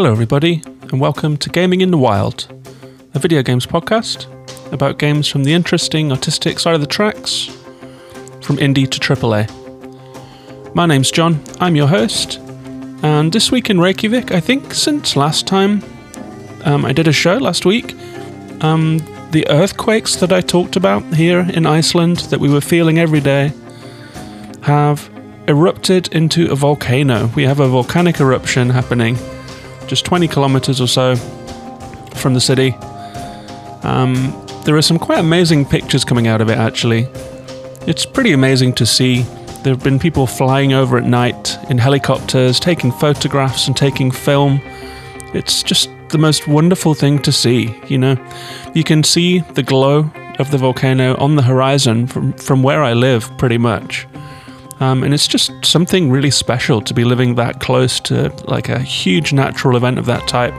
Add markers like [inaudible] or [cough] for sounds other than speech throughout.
Hello, everybody, and welcome to Gaming in the Wild, a video games podcast about games from the interesting artistic side of the tracks, from indie to AAA. My name's John, I'm your host, and this week in Reykjavik, I think since last time um, I did a show last week, um, the earthquakes that I talked about here in Iceland that we were feeling every day have erupted into a volcano. We have a volcanic eruption happening just 20 kilometers or so from the city. Um, there are some quite amazing pictures coming out of it, actually. It's pretty amazing to see. There have been people flying over at night in helicopters, taking photographs and taking film. It's just the most wonderful thing to see, you know. You can see the glow of the volcano on the horizon from, from where I live, pretty much. Um, and it's just something really special to be living that close to like a huge natural event of that type.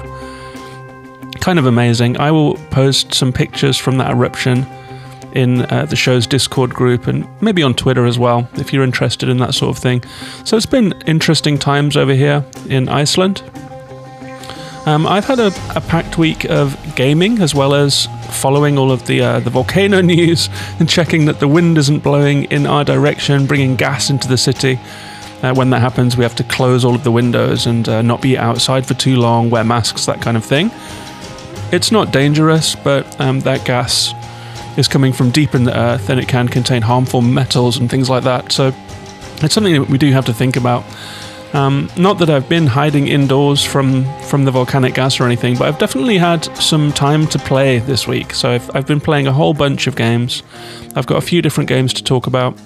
Kind of amazing. I will post some pictures from that eruption in uh, the show's Discord group and maybe on Twitter as well if you're interested in that sort of thing. So it's been interesting times over here in Iceland. Um, I've had a, a, packed week of gaming as well as following all of the uh, the volcano [laughs] news and checking that the wind isn't blowing in our direction, bringing gas into the city. Uh, when that happens, we have to close all of the windows and uh, not be outside for too long, wear masks, that kind of thing. It's not dangerous, but um, that gas is coming from deep in the earth and it can contain harmful metals and things like that. So it's something that we do have to think about. Um, not that I've been hiding indoors from from the volcanic gas or anything, but I've definitely had some time to play this week. So I've, I've been playing a whole bunch of games. I've got a few different games to talk about.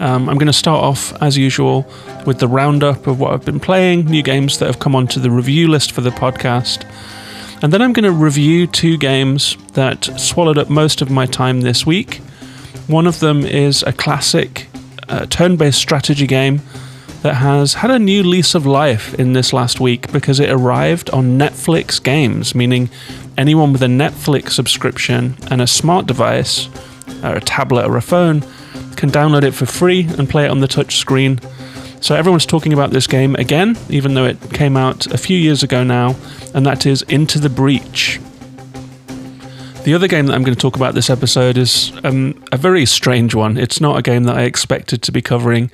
Um, I'm going to start off, as usual, with the roundup of what I've been playing, new games that have come onto the review list for the podcast. And then I'm going to review two games that swallowed up most of my time this week. One of them is a classic uh, turn based strategy game that has had a new lease of life in this last week because it arrived on Netflix games, meaning anyone with a Netflix subscription and a smart device, or a tablet or a phone, can download it for free and play it on the touch screen. So everyone's talking about this game again, even though it came out a few years ago now, and that is Into the Breach. The other game that I'm going to talk about this episode is um, a very strange one. It's not a game that I expected to be covering.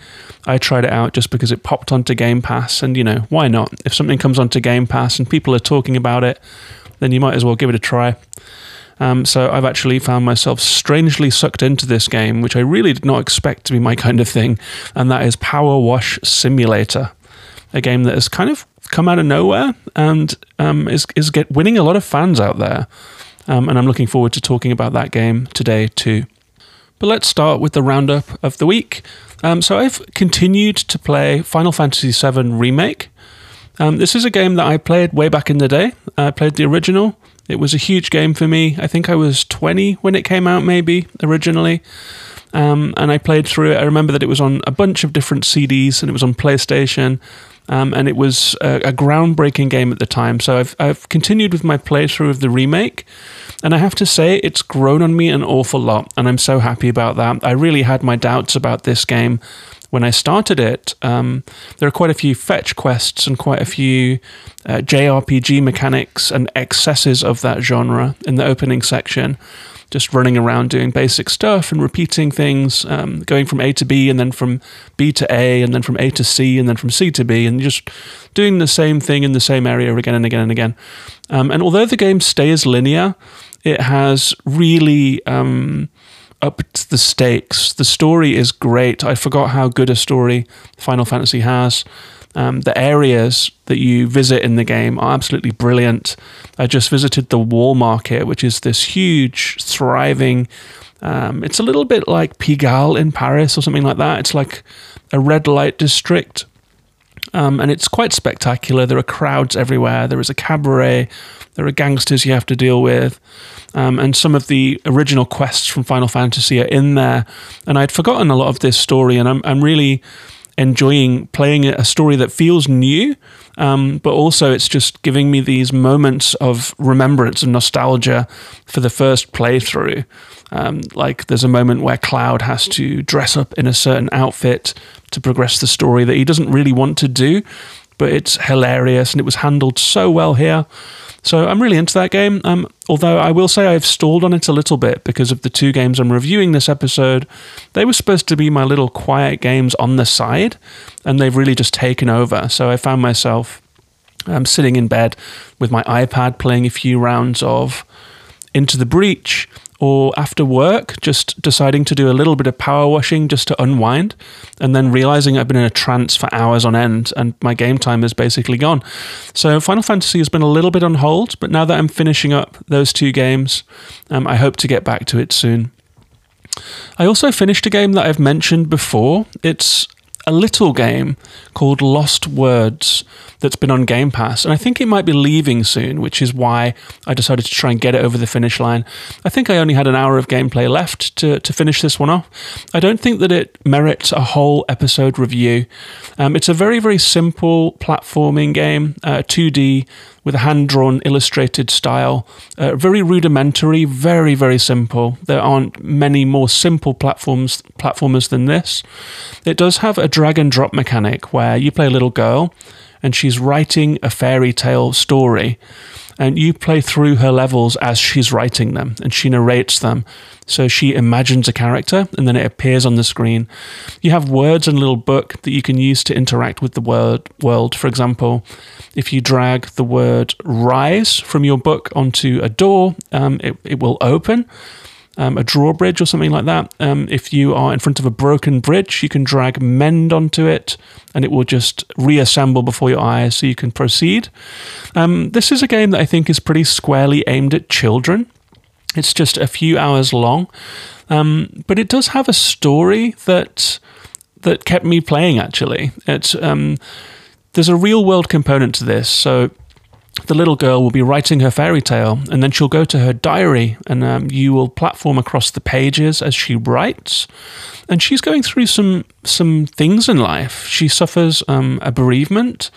I tried it out just because it popped onto Game Pass, and you know, why not? If something comes onto Game Pass and people are talking about it, then you might as well give it a try. Um, so I've actually found myself strangely sucked into this game, which I really did not expect to be my [laughs] kind of thing, and that is Power Wash Simulator, a game that has kind of come out of nowhere and um, is is get winning a lot of fans out there. Um, and I'm looking forward to talking about that game today too. But let's start with the roundup of the week. Um, so I've continued to play Final Fantasy VII Remake. Um, this is a game that I played way back in the day. I played the original. It was a huge game for me. I think I was 20 when it came out, maybe originally. Um, and I played through it. I remember that it was on a bunch of different CDs and it was on PlayStation. Um, and it was a, a, groundbreaking game at the time. So I've, I've continued with my playthrough of the remake, and I have to say it's grown on me an awful lot, and I'm so happy about that. I really had my doubts about this game when I started it. Um, there are quite a few fetch quests and quite a few uh, JRPG mechanics and excesses of that genre in the opening section just running around doing basic stuff and repeating things, um, going from A to B and then from B to A and then from A to C and then from C to B and just doing the same thing in the same area again and again and again. Um, and although the game stays linear, it has really um, upped the stakes. The story is great. I forgot how good a story Final Fantasy has. Um, the areas that you visit in the game are absolutely brilliant. I just visited the Wall Market, which is this huge, thriving. Um, it's a little bit like Pigalle in Paris or something like that. It's like a red light district. Um, and it's quite spectacular. There are crowds everywhere. There is a cabaret. There are gangsters you have to deal with. Um, and some of the original quests from Final Fantasy are in there. And I'd forgotten a lot of this story, and I'm, I'm really enjoying playing a story that feels new, um, but also it's just giving me these moments of remembrance and nostalgia for the first playthrough. Um, like there's a moment where Cloud has to dress up in a certain outfit to progress the story that he doesn't really want to do, but it's hilarious and it was handled so well here. So I'm really into that game. Um, although I will say I've stalled on it a little bit because of the two games I'm reviewing this episode. They were supposed to be my little quiet games on the side, and they've really just taken over. So I found myself um, sitting in bed with my iPad playing a few rounds of Into the Breach or after work, just deciding to do a little bit of power washing just to unwind, and then realizing I've been in a trance for hours on end and my game time is basically gone. So, Final Fantasy has been a little bit on hold, but now that I'm finishing up those two games, um, I hope to get back to it soon. I also finished a game that I've mentioned before. It's a little game called Lost Words that's been on Game Pass, and I think it might be leaving soon, which is why I decided to try and get it over the finish line. I think I only had an hour of gameplay left to, to finish this one off. I don't think that it merits a whole episode review. Um, it's a very, very simple platforming game, uh, 2D with a hand drawn illustrated style. Uh, very rudimentary, very, very simple. There aren't many more simple platforms platformers than this. It does have a drag and drop mechanic where you play a little girl and she's writing a fairy tale story and you play through her levels as she's writing them and she narrates them. So she imagines a character and then it appears on the screen. You have words in a little book that you can use to interact with the word world. For example, if you drag the word rise from your book onto a door, um, it, it will open um, a drawbridge or something like that. Um, if you are in front of a broken bridge, you can drag mend onto it and it will just reassemble before your eyes so you can proceed. Um, this is a game that I think is pretty squarely aimed at children. It's just a few hours long, um, but it does have a story that that kept me playing. Actually, it's um, there's a real world component to this. So the little girl will be writing her fairy tale, and then she'll go to her diary, and um, you will platform across the pages as she writes. And she's going through some some things in life. She suffers um, a bereavement,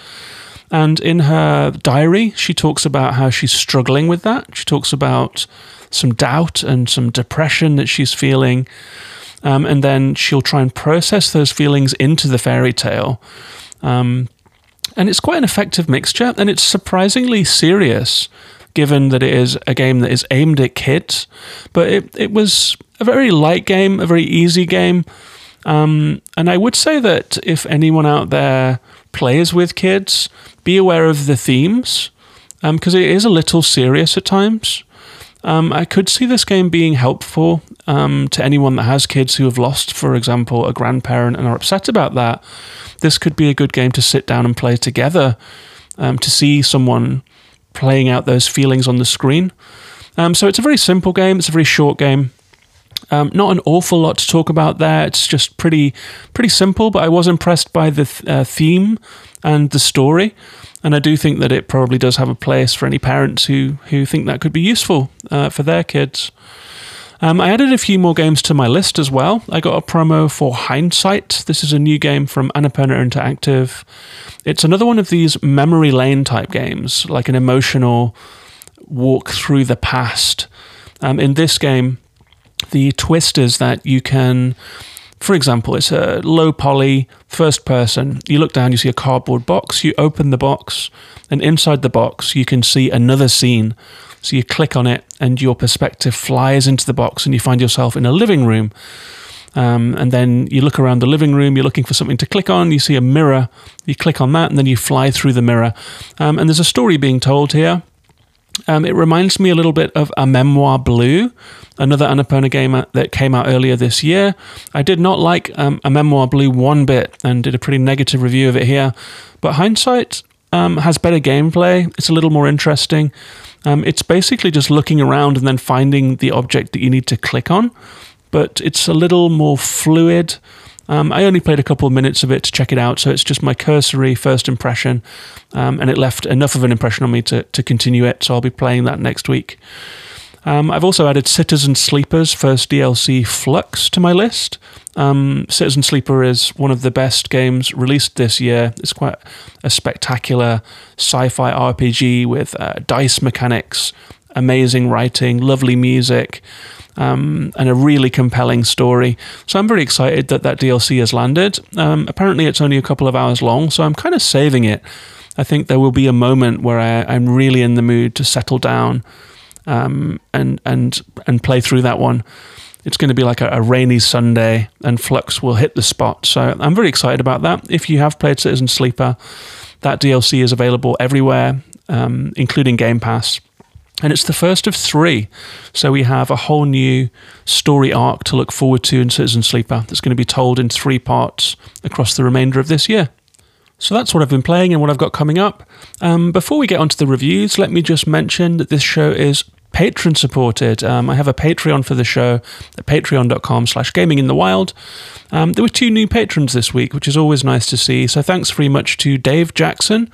and in her diary, she talks about how she's struggling with that. She talks about some doubt and some depression that she's feeling, um, and then she'll try and process those feelings into the fairy tale. Um, and it's quite an effective mixture, and it's surprisingly serious given that it is a game that is aimed at kids. But it, it was a very light game, a very easy game. Um, and I would say that if anyone out there plays with kids, be aware of the themes because um, it is a little serious at times. Um, I could see this game being helpful um, to anyone that has kids who have lost, for example, a grandparent and are upset about that. This could be a good game to sit down and play together um, to see someone playing out those feelings on the screen. Um, so it's a very simple game, it's a very short game. Um, not an awful lot to talk about there. It's just pretty pretty simple, but I was impressed by the th- uh, theme and the story. And I do think that it probably does have a place for any parents who, who think that could be useful uh, for their kids. Um, I added a few more games to my list as well. I got a promo for Hindsight. This is a new game from Annapurna Interactive. It's another one of these memory lane type games, like an emotional walk through the past. Um, in this game, the twist is that you can for example, it's a low poly first person. You look down, you see a cardboard box, you open the box, and inside the box, you can see another scene. So you click on it, and your perspective flies into the box, and you find yourself in a living room. Um, and then you look around the living room, you're looking for something to click on, you see a mirror, you click on that, and then you fly through the mirror. Um, and there's a story being told here. Um, it reminds me a little bit of A Memoir Blue, another Annapurna game that came out earlier this year. I did not like um, A Memoir Blue one bit and did a pretty negative review of it here. But Hindsight um, has better gameplay, it's a little more interesting. Um, it's basically just looking around and then finding the object that you need to click on, but it's a little more fluid. Um, I only played a couple of minutes of it to check it out, so it's just my cursory first impression, um, and it left enough of an impression on me to, to continue it, so I'll be playing that next week. Um, I've also added Citizen Sleeper's first DLC Flux to my list. Um, Citizen Sleeper is one of the best games released this year. It's quite a spectacular sci fi RPG with uh, dice mechanics, amazing writing, lovely music um, and a really compelling story. So I'm very excited that that DLC has landed. Um, apparently, it's only a couple of hours long, so I'm kind of saving it I think there will be a moment where I, am really in the mood to settle down um, and and and play through that one. It's going to be like a, a, rainy Sunday, and Flux will hit the spot. So I'm very excited about that. If you have played Citizen Sleeper, that DLC is available everywhere, um, including Game Pass. And it's the first of three. So we have a whole new story arc to look forward to in Citizen Sleeper that's going to be told in three parts across the remainder of this year. So that's what I've been playing and what I've got coming up. Um, before we get onto the reviews, let me just mention that this show is patron supported. Um, I have a Patreon for the show at patreon.com slash gaming in the wild. Um, there were two new patrons this week, which is always nice to see. So thanks very much to Dave Jackson.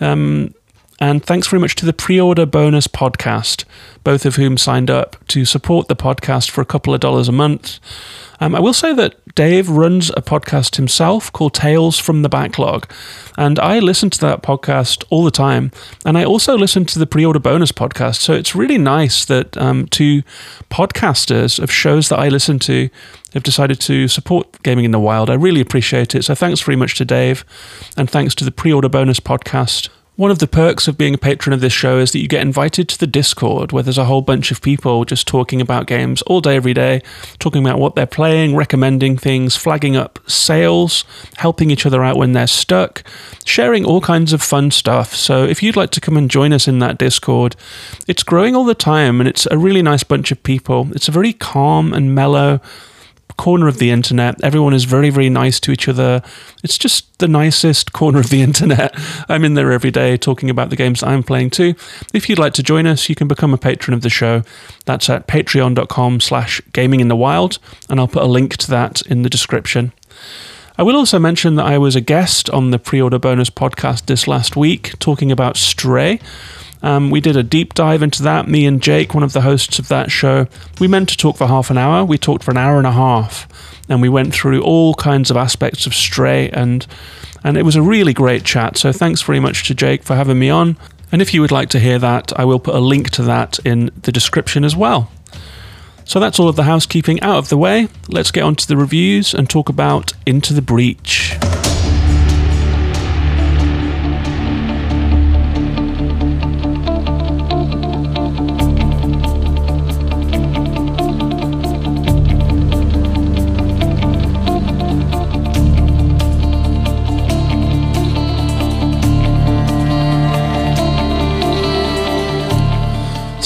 Um, and thanks very much to the pre order bonus podcast, both of whom signed up to support the podcast for a couple of dollars a month. Um, I will say that Dave runs a podcast himself called Tales from the Backlog, and I listen to that podcast all the time. And I also listen to the pre order bonus podcast. So it's really nice that um, two podcasters of shows that I listen to have decided to support Gaming in the Wild. I really appreciate it. So thanks very much to Dave, and thanks to the pre order bonus podcast one of the perks of being a patron of this show is that you get invited to the Discord, where there's a whole bunch of people just talking about games all day, every day, talking about what they're playing, recommending things, flagging up sales, helping each other out when they're stuck, sharing all kinds of fun stuff. So if you'd like to come and join us in that Discord, it's growing all the time and it's a really nice bunch of people. It's a very calm and mellow, corner of the internet. Everyone is very, very nice to each other. It's just the nicest corner of the [laughs] internet. I'm in there every day talking about the games I'm playing too. If you'd like to join us, you can become a patron of the show. That's at patreon.com slash gaming in the wild, and I'll put a link to that in the description. I will also mention that I was a guest on the pre order bonus podcast this last week talking about Stray. Um, we did a deep dive into that. Me and Jake, one of the hosts of that show, we meant to talk for half an hour. We talked for an hour and a half, and we went through all kinds of aspects of Stray, and and it was a really great chat. So thanks very much to Jake for having me on. And if you would like to hear that, I will put a link to that in the description as well. So that's all of the housekeeping out of the way. Let's get on to the reviews and talk about Into the Breach.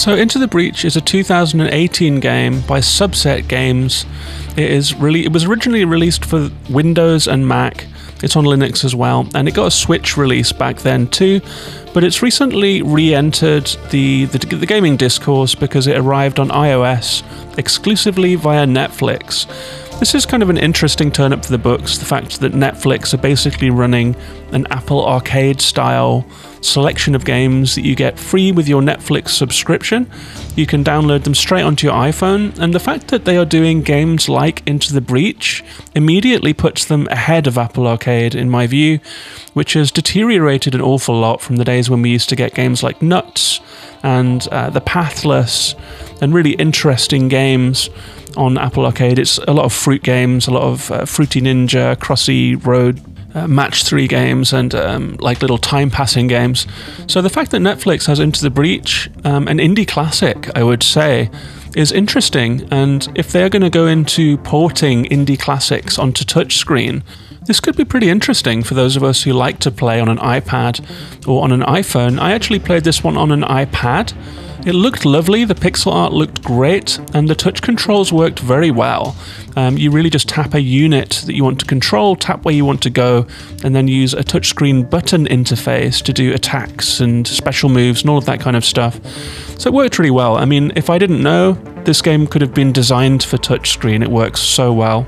So, Into the Breach is a 2018 game by Subset Games. It is really it was originally released for Windows and Mac. It's on Linux as well, and it got a Switch release back then too. But it's recently re-entered the, the, the gaming discourse because it arrived on iOS exclusively via Netflix. This is kind of an interesting turn up for the books. The fact that Netflix are basically running an Apple Arcade style selection of games that you get free with your Netflix subscription. You can download them straight onto your iPhone, and the fact that they are doing games like Into the Breach immediately puts them ahead of Apple Arcade, in my view, which has deteriorated an awful lot from the days when we used to get games like Nuts and uh, The Pathless and really interesting games on Apple Arcade. It's a lot of fruit games, a lot of uh, Fruity Ninja, Crossy Road uh, match three games and um, like little time passing games. So the fact that Netflix has Into the Breach, um, an indie classic, I would say, is interesting. And if they're going to go into porting indie classics onto touchscreen, this could be pretty interesting for those of us who like to play on an iPad or on an iPhone. I actually played this one on an iPad. It looked lovely, the pixel art looked great, and the touch controls worked very well. Um, you really just tap a unit that you want to control, tap where you want to go, and then use a touchscreen button interface to do attacks and special moves and all of that kind of stuff. So it worked really well. I mean, if I didn't know, this game could have been designed for touchscreen. It works so well.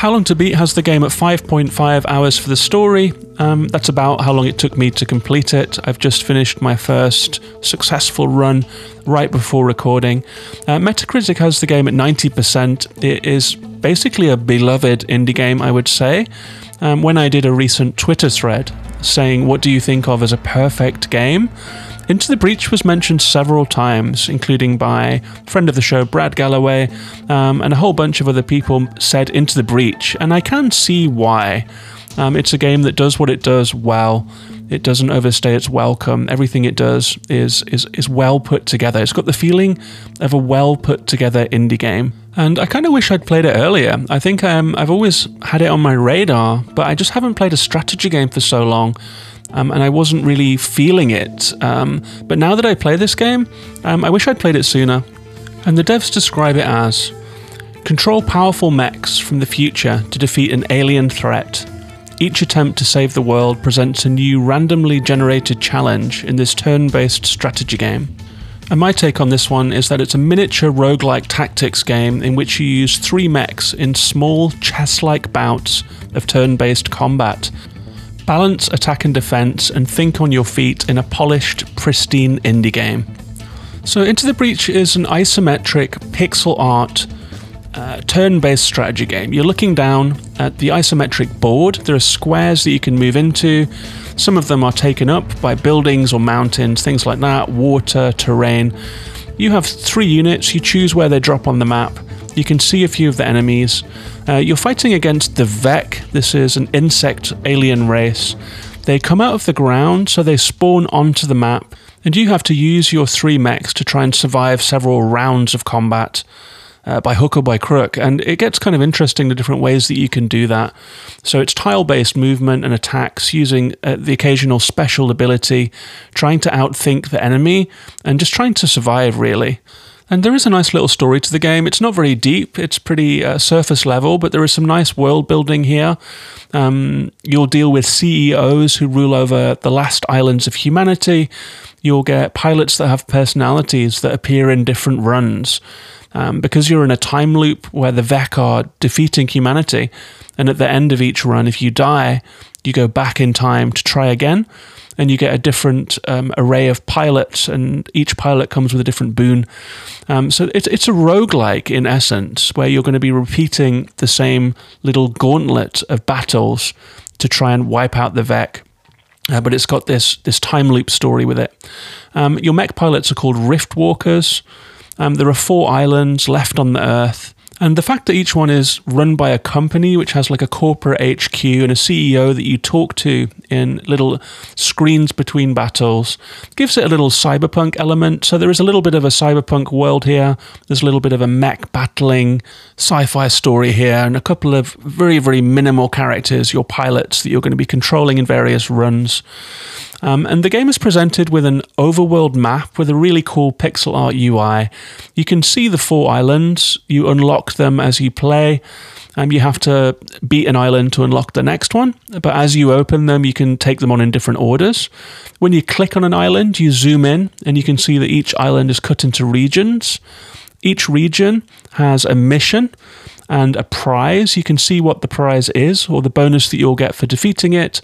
How Long to Beat has the game at 5.5 hours for the story. Um, that's about how long it took me to complete it. I've just finished my first successful run right before recording. Uh, Metacritic has the game at 90%. It is basically a beloved indie game, I would say. Um, when I did a recent Twitter thread saying, What do you think of as a perfect game? Into the Breach was mentioned several times, including by friend of the show Brad Galloway, um, and a whole bunch of other people said Into the Breach, and I can see why. Um, it's a game that does what it does well. It doesn't overstay its welcome. Everything it does is is is well put together. It's got the feeling of a well put together indie game. And I kind of wish I'd played it earlier. I think um, I've always had it on my radar, but I just haven't played a strategy game for so long. Um, and I wasn't really feeling it. Um, but now that I play this game, um, I wish I'd played it sooner. And the devs describe it as control powerful mechs from the future to defeat an alien threat. Each attempt to save the world presents a new randomly generated challenge in this turn based strategy game. And my take on this one is that it's a miniature roguelike tactics game in which you use three mechs in small chess like bouts of turn based combat. Balance attack and defense and think on your feet in a polished, pristine indie game. So, Into the Breach is an isometric pixel art uh, turn based strategy game. You're looking down at the isometric board. There are squares that you can move into. Some of them are taken up by buildings or mountains, things like that, water, terrain. You have three units, you choose where they drop on the map. You can see a few of the enemies. Uh, you're fighting against the Vek. This is an insect alien race. They come out of the ground, so they spawn onto the map, and you have to use your three mechs to try and survive several rounds of combat uh, by hook or by crook. And it gets kind of interesting the different ways that you can do that. So it's tile based movement and attacks using uh, the occasional special ability, trying to outthink the enemy, and just trying to survive, really. And there is a nice little story to the game. It's not very deep, it's pretty uh, surface level, but there is some nice world building here. Um, you'll deal with CEOs who rule over the last islands of humanity. You'll get pilots that have personalities that appear in different runs um, because you're in a time loop where the Vek are defeating humanity, and at the end of each run, if you die, you go back in time to try again, and you get a different um, array of pilots, and each pilot comes with a different boon. Um, so it's it's a roguelike in essence, where you're going to be repeating the same little gauntlet of battles to try and wipe out the Vek. Uh, but it's got this this time loop story with it. Um, your mech pilots are called Rift Walkers. Um, there are four islands left on the Earth. And the fact that each one is run by a company which has like a corporate HQ and a CEO that you talk to in little screens between battles gives it a little cyberpunk element. So there is a little bit of a cyberpunk world here. There's a little bit of a mech battling sci fi story here, and a couple of very, very minimal characters, your pilots that you're going to be controlling in various runs. Um, and the game is presented with an overworld map with a really cool pixel art UI. You can see the four islands, you unlock them as you play. Um, you have to beat an island to unlock the next one, but as you open them, you can take them on in different orders. When you click on an island, you zoom in and you can see that each island is cut into regions. Each region has a mission and a prize. You can see what the prize is or the bonus that you'll get for defeating it,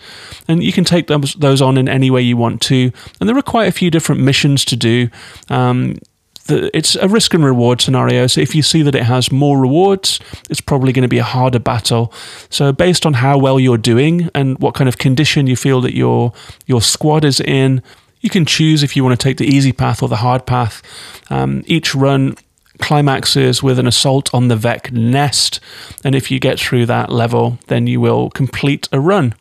and you can take those, on in any way you want to. And there are quite a few different missions to do. Um, it's a risk and reward scenario. So if you see that it has more rewards, it's probably going to be a harder battle. So based on how well you're doing and what kind of condition you feel that your your squad is in, you can choose if you want to take the easy path or the hard path. Um, each run climaxes with an assault on the Vek nest, and if you get through that level, then you will complete a run.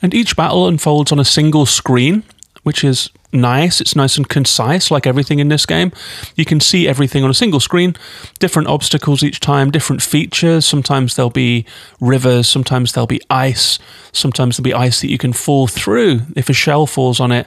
And each battle unfolds on a single screen, which is nice. It's nice and concise, like everything in this game. You can see everything on a single screen, different obstacles each time, different features. Sometimes there'll be rivers, sometimes there'll be ice, sometimes there'll be ice that you can fall through if a shell falls on it.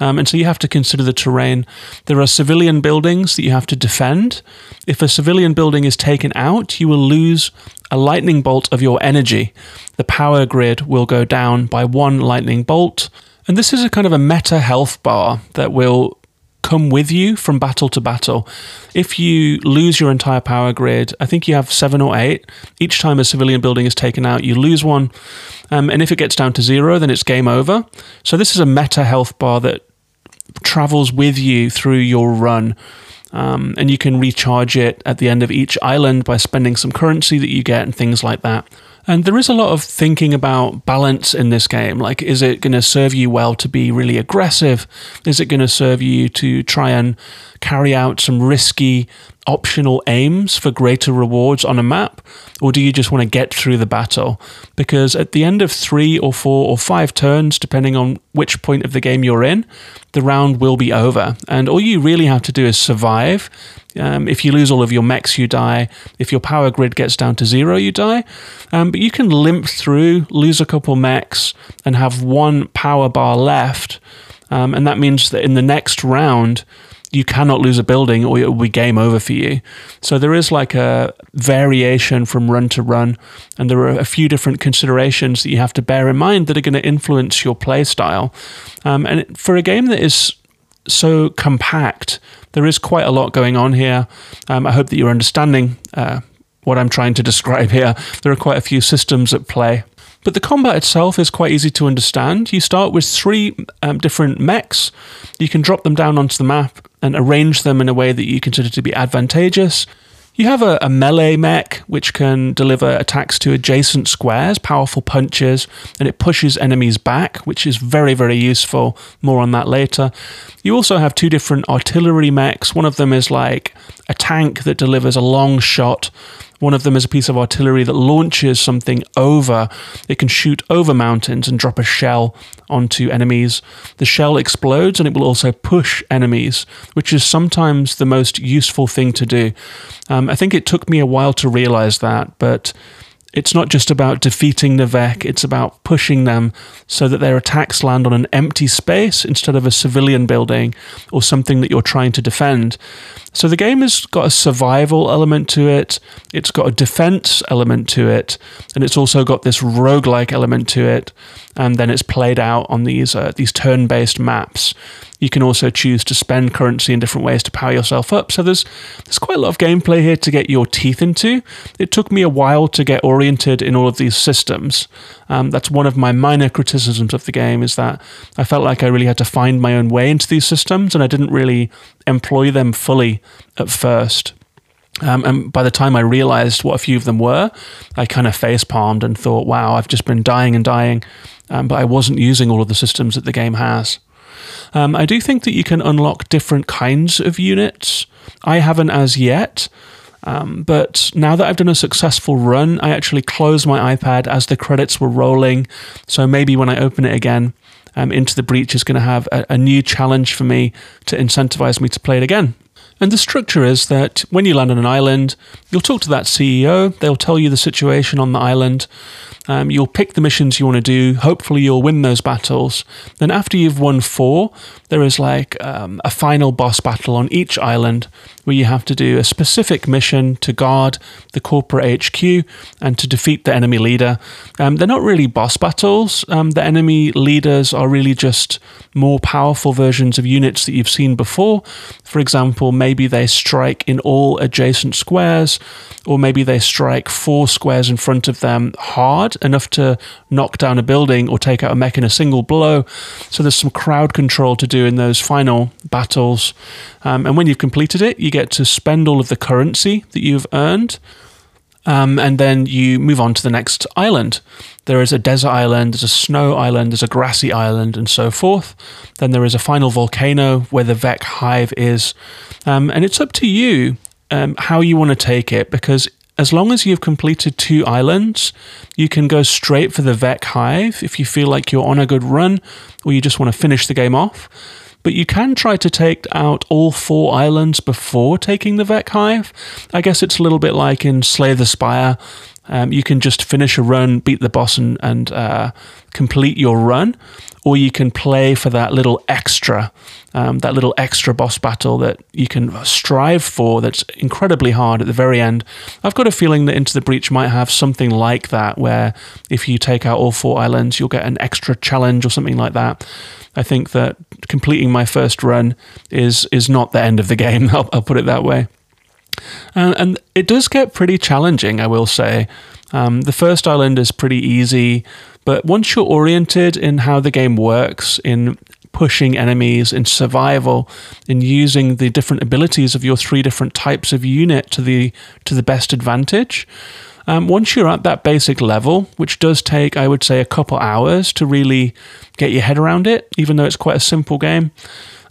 Um, and so you have to consider the terrain. There are civilian buildings that you have to defend. If a civilian building is taken out, you will lose a lightning bolt of your energy. The power grid will go down by one lightning bolt. And this is a kind of a meta health bar that will come with you from battle to battle. If you lose your entire power grid, I think you have seven or eight. Each time a civilian building is taken out, you lose one. Um, and if it gets down to zero, then it's game over. So this is a meta health bar that travels with you through your run. Um, and you can recharge it at the end of each island by spending some currency that you get and things like that. And there is a lot of thinking about balance in this game. Like, is it going to serve you well to be really aggressive? Is it going to serve you to try and carry out some risky optional aims for greater rewards on a map? Or do you just want to get through the battle? Because at the end of three or four or five turns, depending on which point of the game you're in, the round will be over. And all you really have to do is survive. Um, if you lose all of your mechs, you die. If your power grid gets down to zero, you die. Um, but you can limp through, lose a couple mechs, and have one power bar left. Um, and that means that in the next round, you cannot lose a building or it will be game over for you. So there is like a variation from run to run, and there are a few different considerations that you have to bear in mind that are going to influence your play style. Um, and for a game that is so compact, there is quite a lot going on here. Um, I hope that you're understanding uh, what I'm trying to [laughs] describe here. There are quite a few systems at play. But the combat itself is quite easy to understand. You start with three um, different mechs. You can drop them down onto the map and arrange them in a way that you consider to be advantageous. You have a, a, melee mech which can deliver attacks to adjacent squares, powerful punches, and it pushes enemies back, which is very, very useful. More on that later. You also have two different artillery mechs. One of them is like a tank that delivers a long shot one of them is a piece of artillery that launches something over. It can shoot over mountains and drop a shell onto enemies. The shell explodes and it will also push enemies, which is sometimes the most useful thing to do. Um, I think it took me a while to realize that, but it's not just about defeating the Vek, it's about pushing them so that their attacks land on an empty space instead of a civilian building or something that you're trying to defend. So the game has got a survival element to it, it's got a defense element to it, and it's also got this roguelike element to it, and then it's played out on these uh, these turn-based maps. You can also choose to spend currency in different ways to power yourself up. So there's there's quite a lot of gameplay here to get your teeth into. It took me a while to get oriented in all of these systems. Um, that's one of my minor criticisms of the game is that I felt like I really had to find my own way into these systems, and I didn't really employ them fully at first. Um, and by the time I realized what a few of them were, I kind of face palmed and thought, wow, I've just been dying and dying. Um, but I wasn't using all of the systems that the game has. Um, I do think that you can unlock different kinds of units. I haven't as yet. Um, but now that I've done a successful run, I actually closed my iPad as the credits were rolling. So maybe when I open it again, um, Into the Breach is going to have a, a new challenge for me to incentivize me to play it again. And the structure is that when you land on an island, you'll talk to that CEO, they'll tell you the situation on the island, um, you'll pick the missions you want to do. Hopefully, you'll win those battles. Then, after you've won four, there is like um, a final boss battle on each island where you have to do a specific mission to guard the corporate HQ and to defeat the enemy leader. Um, they're not really boss battles. Um, the enemy leaders are really just more powerful versions of units that you've seen before. For example, maybe they strike in all adjacent squares, or maybe they strike four squares in front of them hard enough to knock down a building or take out a mech in a single blow. So there's some crowd control to do in those final battles. Um, and when you've completed it, you get to spend all of the currency that you've earned. Um, and then you move on to the next island. There is a desert island, there's a snow island, there's a grassy island, and so forth. Then there is a final volcano where the Vek hive is. Um, and it's up to you um, how you want to take it because as long as you've completed two islands, you can go straight for the Vek Hive if you feel like you're on a good run or you just want to finish the game off. But you can try to take out all four islands before taking the Vek Hive. I guess it's a little bit like in Slay the Spire. Um, you can just finish a run, beat the boss, and, and uh, complete your run or you can play for that little extra, um, that little extra boss battle that you can strive for that's incredibly hard at the very end. I've got a feeling that Into the Breach might have something like that, where if you take out all four islands, you'll get an extra challenge or something like that. I think that completing my first run is is not the end of the [laughs] game. I'll, I'll put it that way. Uh, and it does get pretty challenging, I will say. Um, the first island is pretty easy, but once you're oriented in how the game works, in pushing enemies, in survival, in using the different abilities of your three different types of unit to the to the best advantage. Um, once you're at that basic level, which does take, I would say, a couple hours to really get your head around it, even though it's quite a simple game,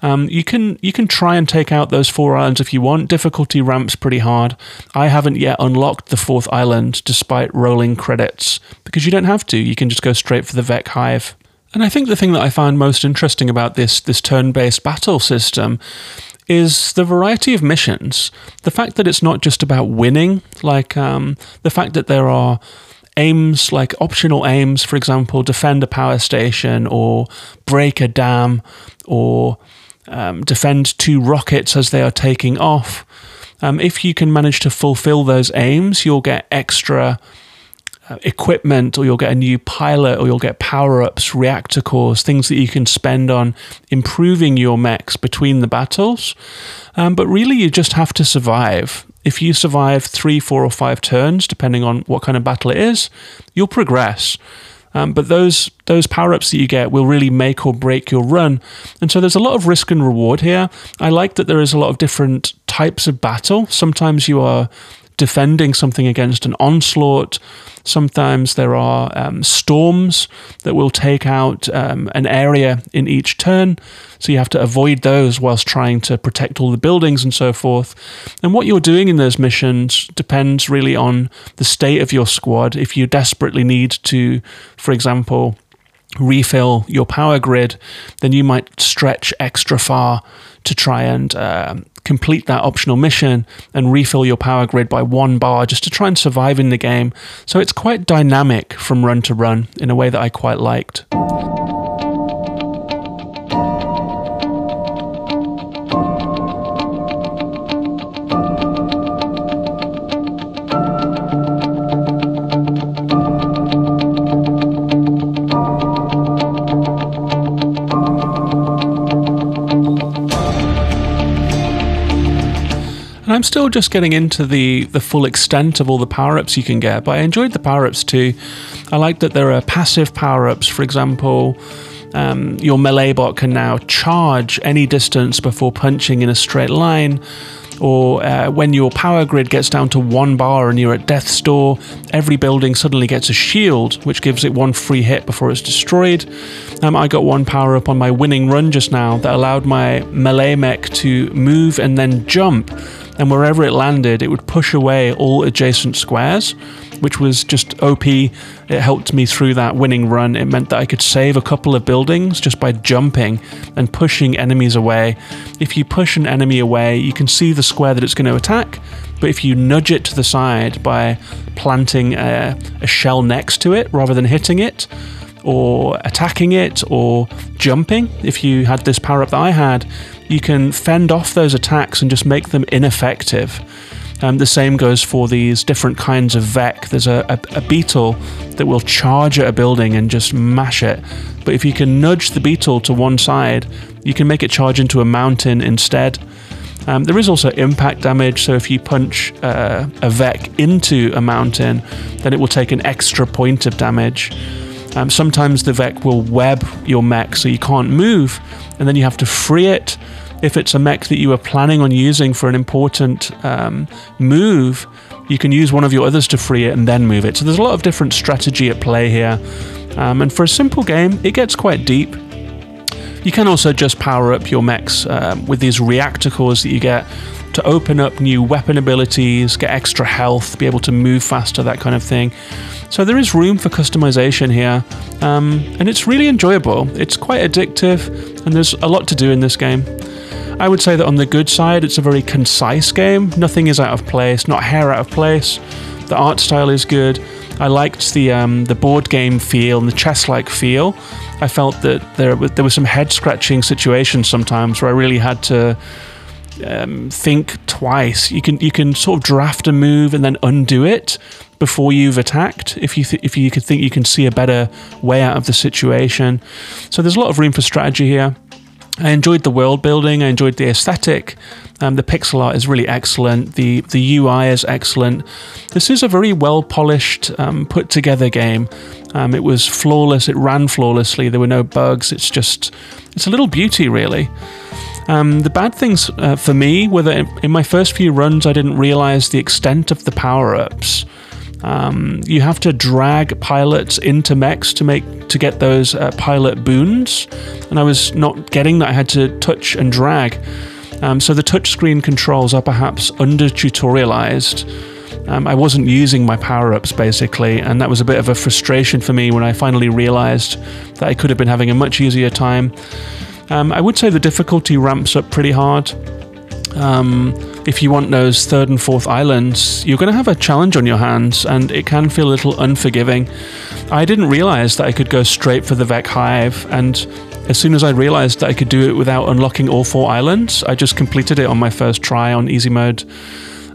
um, you can you can try and take out those four islands if you want. Difficulty ramps pretty hard. I haven't yet unlocked the fourth island despite rolling credits because you don't have to. You can just go straight for the Vek Hive. And I think the thing that I find most interesting about this this turn-based battle system is the variety of missions. The fact that it's not just about winning, like um, the fact that there are aims like optional aims, for example, defend a power station or break a dam or um, defend two rockets as they are taking off. Um, if you can manage to fulfill those aims, you'll get extra uh, equipment, or you'll get a new pilot, or you'll get power ups, reactor cores, things that you can spend on improving your mechs between the battles. Um, but really, you just have to survive. If you survive three, four, or five turns, depending on what kind of battle it is, you'll progress. Um, but those those power ups that you get will really make or break your run. And so there's a lot of risk and reward here. I like that there is a lot of different types of battle. Sometimes you are defending something against an onslaught. Sometimes there are um, storms that will take out um, an area in each turn. So you have to avoid those whilst trying to protect all the buildings and so forth. And what you're doing in those missions depends really on the state of your squad. If you desperately need to, for example, refill your power grid, then you might stretch extra far to try and uh, complete that optional mission and refill your power grid by one bar just to try and survive in the game. So it's quite dynamic from run to run in a way that I quite liked. I'm still just getting into the, the full extent of all the power ups you can get, but I enjoyed the power ups too. I like that there are passive power ups, for example. Um, your melee bot can now charge any distance before punching in a straight line. Or uh, when your power grid gets down to one bar and you're at death's door, every building suddenly gets a shield, which gives it one free hit before it's destroyed. Um, I got one power up on my winning run just now that allowed my melee mech to move and then jump and wherever it landed, it would push away all adjacent squares, which was just OP. It helped me through that winning run. It meant that I could save a couple of buildings just by jumping and pushing enemies away. If you push an enemy away, you can see the square that it's going to attack, but if you nudge it to the side by planting a, a shell next to it rather than hitting it, or attacking it or jumping. If you had this power up that I had, you can fend off those attacks and just make them ineffective. Um, the same goes for these different kinds of Vek. There's a, a, a, beetle that will charge at a building and just mash it. But if you can nudge the beetle to one side, you can make it charge into a mountain instead. Um, there is also impact damage, so if you punch uh, a Vek into a mountain, then it will take an extra point of damage. Um, sometimes the Vek will web your mech so you can't move, and then you have to free it. If it's a mech that you were planning on using for an important um, move, you can use one of your others to free it and then move it. So there's a lot of different strategy at play here. Um, and for a simple game, it gets quite deep. You can also just power up your mechs um, with these reactor cores that you get to open up new weapon abilities, get extra health, be able to move faster, that kind of thing. So there is room for customization here, um, and it's really enjoyable. It's quite addictive, and there's a lot to do in this game. I would say that on the good side, it's a very concise game. Nothing is out of place, not hair out of place. The art style is good. I liked the um, the board game feel and the chess-like feel. I felt that there there were some head scratching situations sometimes where I really had to um, think twice. You can you can sort of draft a move and then undo it before you've attacked. If you if you could think you can see a better way out of the situation, so there's a lot of room for strategy here. I enjoyed the world building, I enjoyed the aesthetic. Um, the pixel art is really excellent. The the UI is excellent. This is a very well polished, um, put together game. Um, it was flawless. It ran flawlessly. There were no bugs. It's just it's a little beauty, really. Um, the bad things uh, for me were that in my first few runs, I didn't realize the extent of the power ups. Um, you have to drag pilots into mechs to make to get those uh, pilot boons, and I was not getting that. I had to touch and drag. Um, so the touchscreen controls are perhaps under tutorialized. Um, I wasn't using my power ups basically, and that was a bit of a frustration for me when I finally realized that I could have been having a much easier time. Um, I would say the difficulty ramps up pretty hard. Um, if you want those third and fourth islands, you're going to have a challenge on your hands, and it can feel a little unforgiving. I didn't realize that I could go straight for the Vek Hive, and as soon as I realized that I could do it without unlocking all four islands, I just completed it on my first try on easy mode.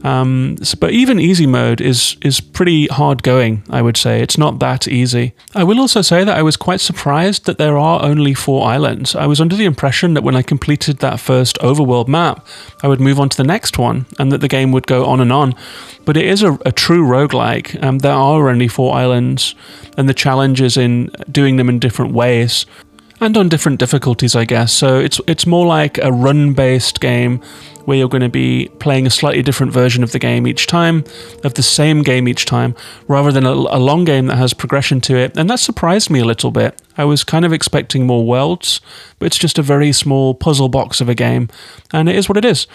Um, but even easy mode is is pretty hard going. I would say it's not that easy. I will also say that I was quite surprised that there are only four islands. I was under the impression that when I completed that first overworld map, I would move on to the next one, and that the game would go on and on. But it is a, a true roguelike. Um, there are only four islands, and the challenge is in doing them in different ways and on different difficulties, I guess. So it's it's more like a run-based game where you're going to be playing a slightly different version of the game each time, of the same game each time, rather than a, a long game that has progression to it. And that surprised me a little bit. I was kind of expecting more worlds, but it's just a very small puzzle box of a game, and it is what it is.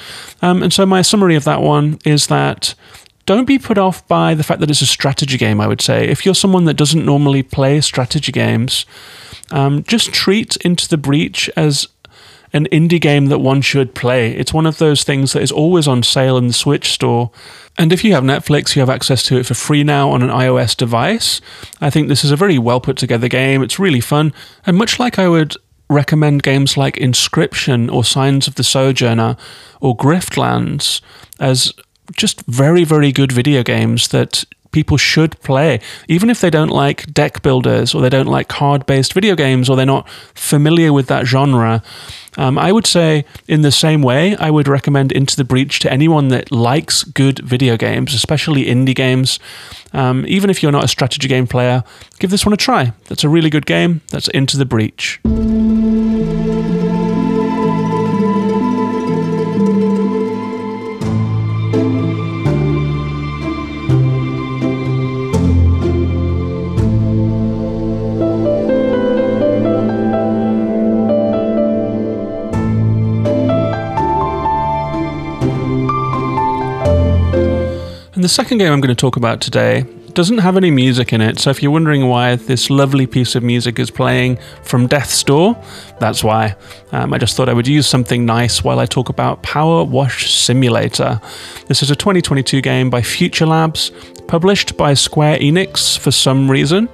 Um, and so my summary of that one is that don't be put off by the fact that it's a strategy game, I would say. If you're someone that doesn't normally play strategy games, um, just treat Into the Breach as an indie game that one should play. It's one of those things that is always on sale in the Switch store. And if you have Netflix, you have access to it for free now on an iOS device. I think this is a very well put together game. It's really fun. And much like I would recommend games like Inscription or Signs of the Sojourner or Griftlands as just very, very good video games that people should play, even if they don't like deck builders or they don't like card based video games or they're not familiar with that genre. Um, I would say, in the same way, I would recommend Into the Breach to anyone that likes good video games, especially indie games. Um, even if you're not a strategy game player, give this one a try. That's a really good game. That's Into the Breach. The second game I'm going to talk about today doesn't have any music in it, so if you're wondering why this lovely piece of music is playing from Death's Door, that's why. Um, I just thought I would use something nice while I talk about Power Wash Simulator. This is a 2022 game by Future Labs, published by Square Enix for some reason.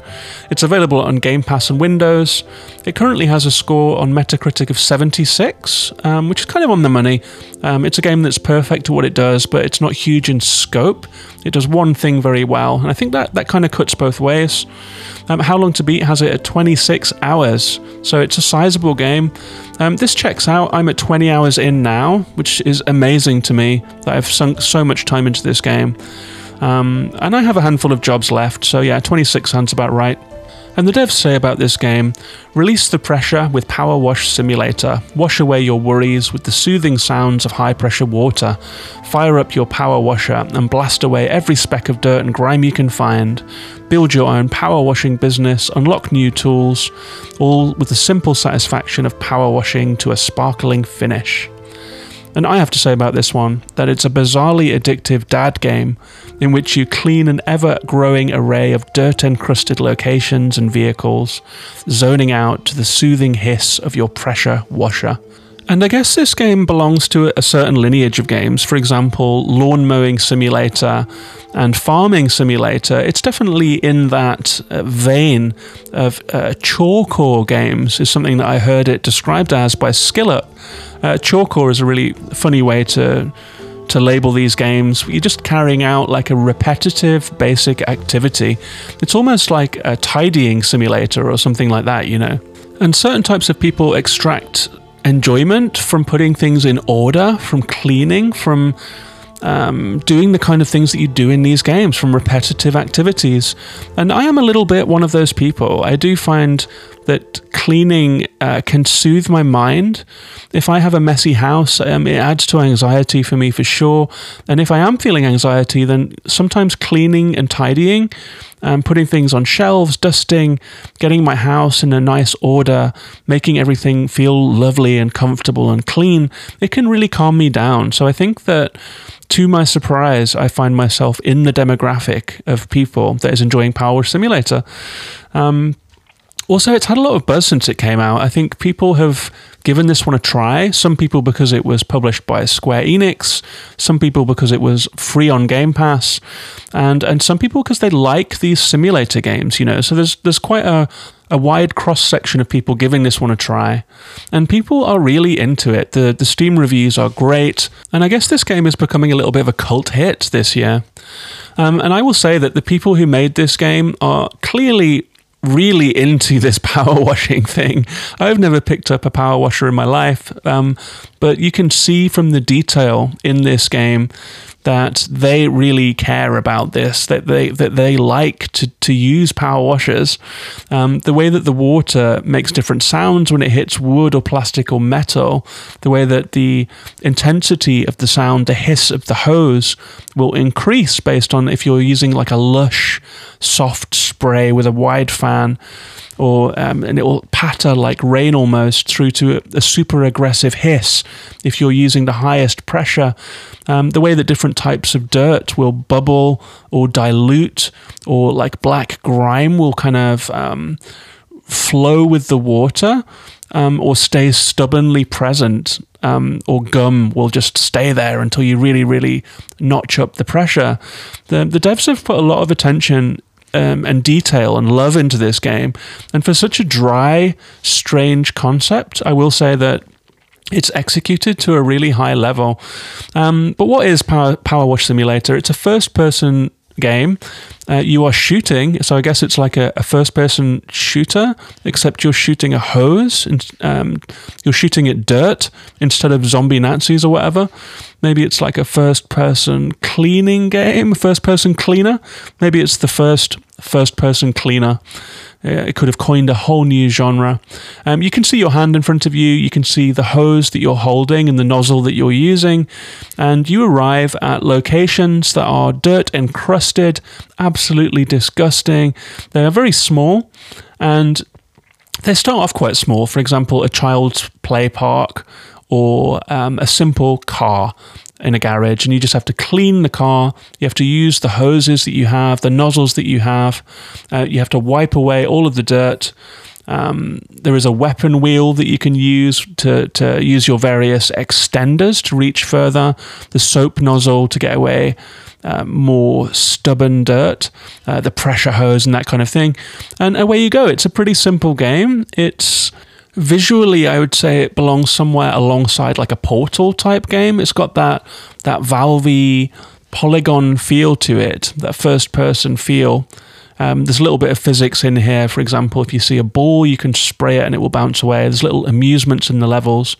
It's available on Game Pass and Windows. It currently has a score on Metacritic of 76, um, which is kind of on the money. Um, it's a game that's perfect to what it does, but it's not huge in scope. It does one thing very well, and I think that, that kind of cuts both ways. Um, How Long to Beat has it at 26 hours, so it's a sizable game. Um, this checks out. I'm at 20 hours in now, which is amazing to me that I've sunk so much time into this game. Um, and I have a handful of jobs left, so yeah, 26 sounds about right. And the devs say about this game release the pressure with Power Wash Simulator, wash away your worries with the soothing sounds of high pressure water, fire up your power washer and blast away every speck of dirt and grime you can find, build your own power washing business, unlock new tools, all with the simple satisfaction of power washing to a sparkling finish. And I have to say about this one that it's a bizarrely addictive dad game in which you clean an ever growing array of dirt encrusted locations and vehicles, zoning out to the soothing hiss of your pressure washer. And I guess this game belongs to a certain lineage of games. For example, Lawn Mowing Simulator and Farming Simulator. It's definitely in that uh, vein of uh, chore games, is something that I heard it described as by Skillup. Uh, is a really funny way to to label these games. You're just carrying out like a repetitive, basic activity. It's almost like a tidying simulator or something like that, you know. And certain types of people extract enjoyment from putting things in order, from cleaning, from um, doing the kind of things that you do in these games, from repetitive activities. And I am a little bit one of those people. I do find that cleaning uh, can soothe my mind. If I have a messy house, um, it adds to anxiety for me for sure. And if I am feeling anxiety, then sometimes cleaning and tidying, um, putting things on shelves, dusting, getting my house in a nice order, making everything feel lovely and comfortable and clean, it can really calm me down. So I think that to my surprise, I find myself in the demographic of people that is enjoying Power Simulator. Um, also, it's had a lot of buzz since it came out. I think people have given this one a try. Some people because it was published by Square Enix, some people because it was free on Game Pass, and and some people because they like these simulator games. You know, so there's there's quite a a wide cross section of people giving this one a try, and people are really into it. the The Steam reviews are great, and I guess this game is becoming a little bit of a cult hit this year. Um, and I will say that the people who made this game are clearly really into this [laughs] power washing thing. I've never picked up a power washer in my life, um, but you can see from the detail in this game that they really care about this, that they that they like to, to use power washers. Um, the way that the water makes different sounds when it hits wood or plastic or metal, the way that the intensity of the sound, the hiss of the hose will increase based on if you're using like a lush, soft spray with a wide fan or um, and it will patter like rain almost through to a, a super aggressive hiss if you're using the highest pressure. Um, the way that different types of dirt will bubble or dilute, or like black grime will kind of um, flow with the water. Um, or stay stubbornly present, um, or gum will just stay there until you really, really notch up the pressure. The, the devs have put a lot of attention um, and detail and love into this game. And for such a dry, strange concept, I will say that it's executed to a really high level. Um, but what is Power, Power Wash Simulator? It's a first person game. Uh, you are shooting, so I guess it's like a, a first person shooter, except you're shooting a hose and um, you're shooting at dirt instead of zombie Nazis or whatever. Maybe it's like a first person cleaning game, first person cleaner. Maybe it's the first first person cleaner. Uh, it could have coined a whole new genre. Um, you can see your hand in front of you, you can see the hose that you're holding and the nozzle that you're using, and you arrive at locations that are dirt encrusted, absolutely disgusting. They are very small, and they start off quite small. For example, a child's play park or um, a simple car in a garage and you just have to clean the car. You have to use the hoses that you have, the nozzles that you have. Uh, you have to wipe away all of the dirt. Um, there is a weapon wheel that you can use to, to use your various extenders to reach further, the soap nozzle to get away uh, more stubborn dirt, uh, the pressure hose, and that kind of thing. And away you go. It's a pretty simple game. It's visually i would say it belongs somewhere alongside like a portal type game it's got that that valvey polygon feel to it that first person feel um, there's a little bit of physics in here for example if you see a ball you can spray it and it will bounce away there's little amusements in the levels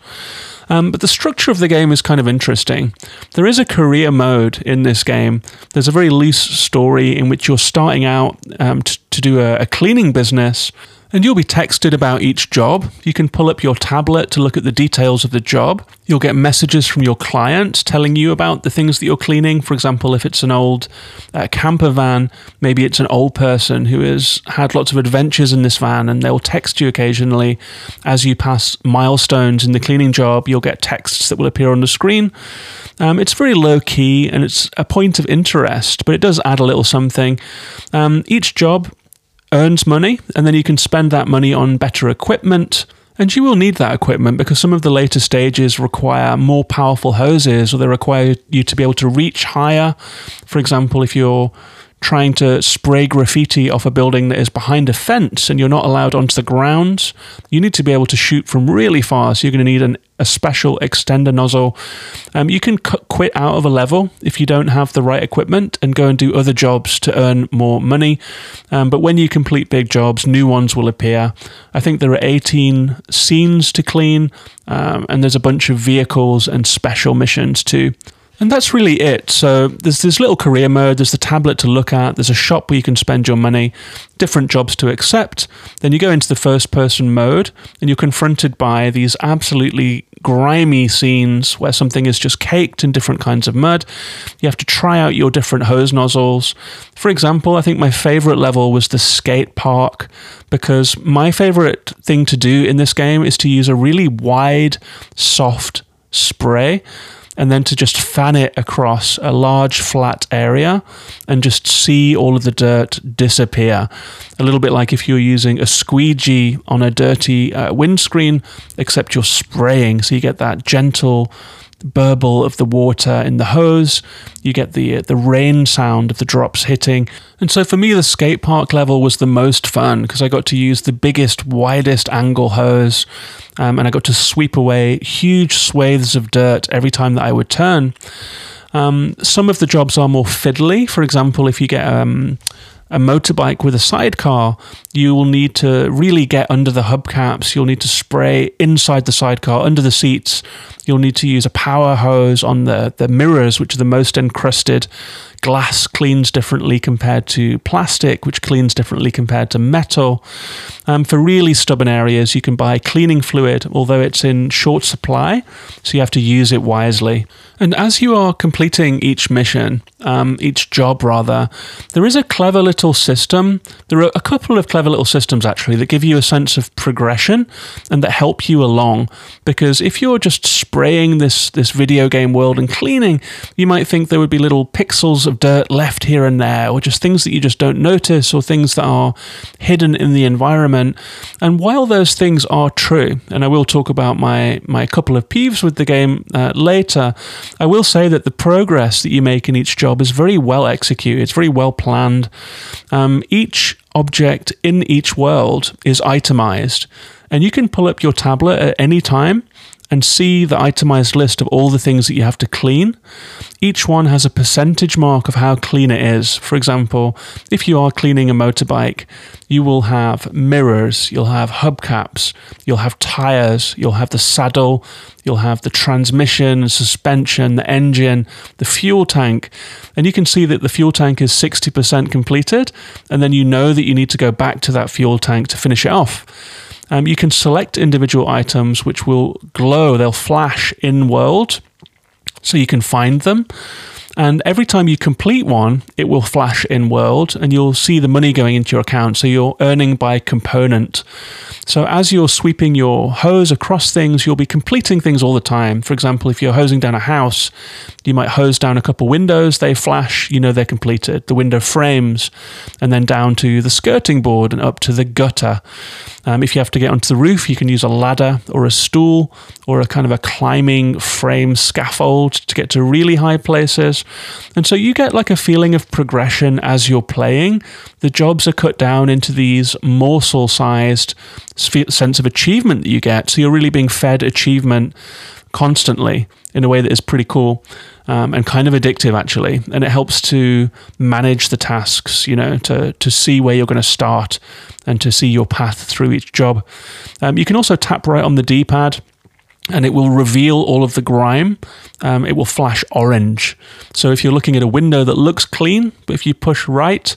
um, but the structure of the game is kind of interesting. There is a career mode in this game. There's a very loose story in which you're starting out um, to, to do a, a cleaning business and you'll be texted about each job. You can pull up your tablet to look at the details of the job. You'll get messages from your client telling you about the things that you're cleaning. For example, if it's an old uh, camper van, maybe it's an old person who has had lots of adventures in this van, and they'll text you occasionally as you pass milestones in the cleaning job. You'll get texts that will appear on the screen. Um, it's very low key and it's a point of interest, but it does add a little something. Um, each job earns money, and then you can spend that money on better equipment. And you will need that equipment because some of the later stages require more powerful hoses or they require you to be able to reach higher. For example, if you're trying to spray graffiti off a building that is behind a fence and you're not allowed onto the grounds, you need to be able to shoot from really far. So you're going to need an, a special extender nozzle. Um, you can quit out of a level if you don't have the right equipment and go and do other jobs to earn more money. Um, but when you complete big jobs, new ones will appear. I think there are 18 scenes to clean, um, and there's a bunch of vehicles and special missions too. And that's really it. So there's this little career mode, there's the tablet to look at, there's a shop where you can spend your money, different jobs to accept. Then you go into the first person mode and you're confronted by these absolutely grimy scenes where something is just caked in different kinds of mud. You have to try out your different hose nozzles. For example, I think my favorite level was the skate park because my favorite thing to do in this game is to use a really wide, soft spray and then to just fan it across a large flat area and just see all of the dirt disappear. A little bit like if you're using a squeegee on a dirty uh, windscreen, except you're spraying, so you get that gentle burble of the water in the hose. You get the the rain sound of the drops hitting. And so for me, the skate park level was the most fun because I got to use the biggest, widest angle hose, um, and I got to sweep away huge swathes of dirt every time that I would turn. Um, some of the jobs are more fiddly. For example, if you get um, a motorbike with a sidecar, you will need to really get under the hubcaps. You'll need to spray inside the sidecar, under the seats. You'll need to use a power hose on the, the mirrors, which are the most encrusted. Glass cleans differently compared to plastic, which cleans differently compared to metal. Um, for really stubborn areas, you can buy cleaning fluid, although it's in short supply, so you have to use it wisely. And as you are completing each mission, um, each job rather, there is a clever little system. There are a couple of clever little systems actually that give you a sense of progression and that help you along. Because if you're just spraying this this video game world and cleaning, you might think there would be little pixels of dirt left here and there, or just things that you just don't notice, or things that are hidden in the environment. And while those things are true, and I will talk about my, my couple of peeves with the game uh, later, I will say that the progress that you make in each job is very well executed, it's very well planned. Um, each object in each world is itemized, and you can pull up your tablet at any time and see the itemized list of all the things that you have to clean. Each one has a percentage mark of how clean it is. For example, if you are cleaning a motorbike, you will have mirrors, you'll have hubcaps, you'll have tires, you'll have the saddle, you'll have the transmission, suspension, the engine, the fuel tank. And you can see that the fuel tank is 60% completed, and then you know that you need to go back to that fuel tank to finish it off. Um, you can select individual items which will glow, they'll flash in world, so you can find them. And every time you complete one, it will flash in world and you'll see the money going into your account. So you're earning by component. So as you're sweeping your hose across things, you'll be completing things all the time. For example, if you're hosing down a house, you might hose down a couple windows, they flash, you know they're completed. The window frames, and then down to the skirting board and up to the gutter. Um, if you have to get onto the roof, you can use a ladder or a stool or a kind of a climbing frame scaffold to get to really high places. And so you get like a feeling of progression as you're playing. The jobs are cut down into these morsel sized sense of achievement that you get. So you're really being fed achievement constantly in a way that is pretty cool um, and kind of addictive actually. And it helps to manage the tasks you know to to see where you're going to start and to see your path through each job. Um, you can also tap right on the d-pad and it will reveal all of the grime. Um, it will flash orange. So if you're looking at a window that looks clean, but if you push right,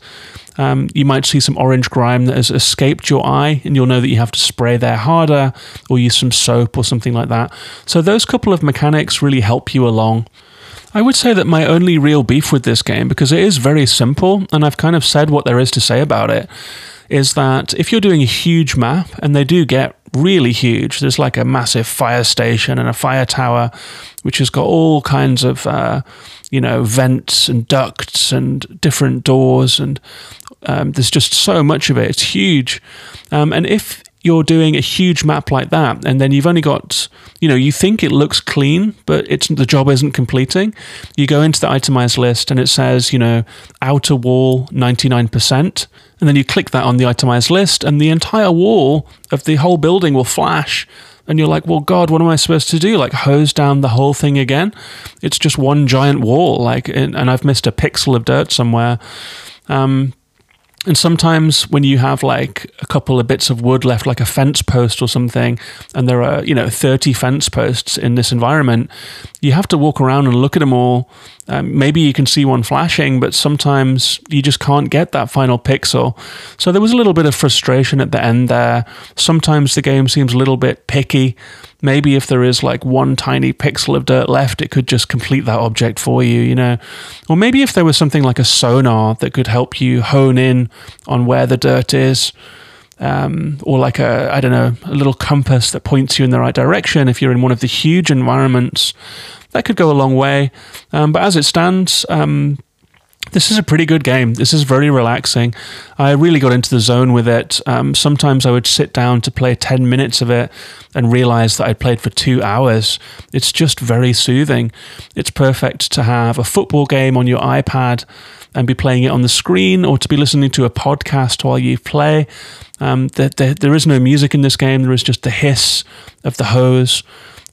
um, you might see some orange grime that has escaped your eye, and you'll know that you have to spray there harder or use some soap or something like that. So those couple of mechanics really help you along. I would say that my only real beef with this game, because it is very simple, and I've kind of said what there is to say about it, is that if you're doing a huge map, and they do get really huge. There's like a massive fire station and a fire tower, which has got all kinds of, uh, you know, vents and ducts and different doors, and um, there's just so much of it. It's huge. Um, and if you're doing a huge map like that, and then you've only got, you know, you think it looks clean, but it's the job isn't completing. You go into the itemized list and it says, you know, outer wall 99%, and then you click that on the itemized list, and the entire wall of the whole building will flash. And you're like, well, God, what am I supposed to do? Like, hose down the whole thing again? It's just one giant wall, like, and I've missed a pixel of dirt somewhere. Um, and sometimes when you have like a couple of bits of wood left, like a fence post or something, and there are, you know, 30 fence posts in this environment, you have to walk around and look at them all. Um, maybe you can see one flashing, but sometimes you just can't get that final pixel. So there was a little bit of frustration at the end there. Sometimes the game seems a little bit picky maybe if there is like one tiny pixel of dirt left, it could just complete that object for you, you know. Or maybe if there was something like a sonar that could help you hone in on where the dirt is. Um, or like a I don't know a little compass that points you in the right direction if you're in one of the huge environments that could go a long way um, but as it stands um, this is a pretty good game. This is very relaxing. I really got into the zone with it. Um, sometimes I would sit down to play 10 minutes of it and realize that I'd played for two hours. It's just very soothing. It's perfect to have a football game on your iPad and be playing it on the screen or to be listening to a podcast while you play. Um, there, there, there is no music in this game, there is just the hiss of the hose.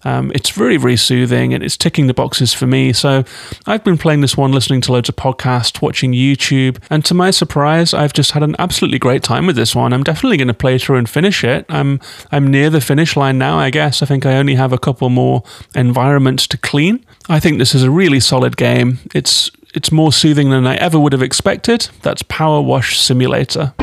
Um, it's really, really soothing and it's ticking the boxes for me. So I've been playing this one, listening to loads of podcasts, watching YouTube, and to my surprise, I've just had an absolutely great time with this one. I'm definitely going to play through and finish it. I'm I'm near the finish line now, I guess. I think I only have a couple more environments to clean. I think this is a really solid game. It's it's more soothing than I ever would have expected. That's Power Wash Simulator.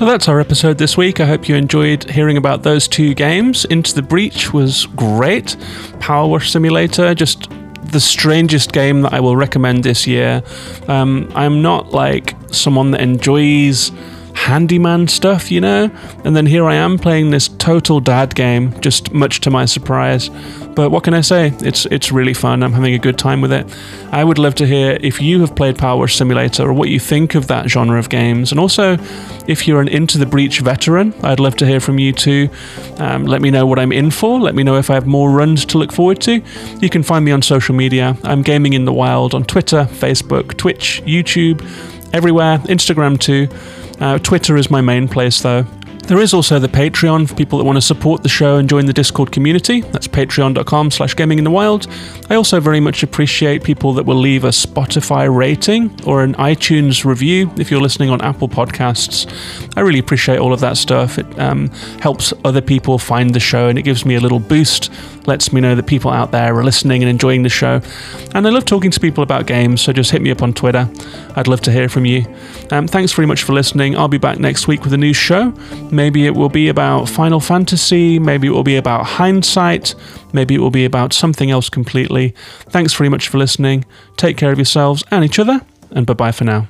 So that's our episode this week. I hope you enjoyed hearing about those two games. Into the Breach was great. Power Wash Simulator, just the strangest game that I will recommend this year. Um, I'm not like someone that enjoys handyman stuff, you know? And then here I am playing this total dad game, just much to my surprise. But what can I say? It's it's really fun. I'm having a good time with it. I would love to hear if you have played Power Wash Simulator or what you think of that genre of games. And also, if you're an Into the Breach veteran, I'd love to hear from you too. Um, let me know what I'm in for. Let me know if I have more runs to look forward to. You can find me on social media. I'm Gaming in the Wild on Twitter, Facebook, Twitch, YouTube, everywhere, Instagram too. Uh, Twitter is my main place though. There is also the Patreon for people that want to support the show and join the Discord community. That's patreon.com slash gaming in the wild. I also very much appreciate people that will leave a Spotify rating or an iTunes review if you're listening on Apple Podcasts. I really appreciate all of that stuff. It um, helps other people find the show and it gives me a little boost, lets me know that people out there are listening and enjoying the show. And I love talking to people about games, so just hit me up on Twitter. I'd love to hear from you. Um, thanks very much for listening. I'll be back next week with a new show. Maybe it will be about Final Fantasy, maybe it will be about hindsight, maybe it will be about something else completely. Thanks very much for listening. Take care of yourselves and each other, and bye bye for now.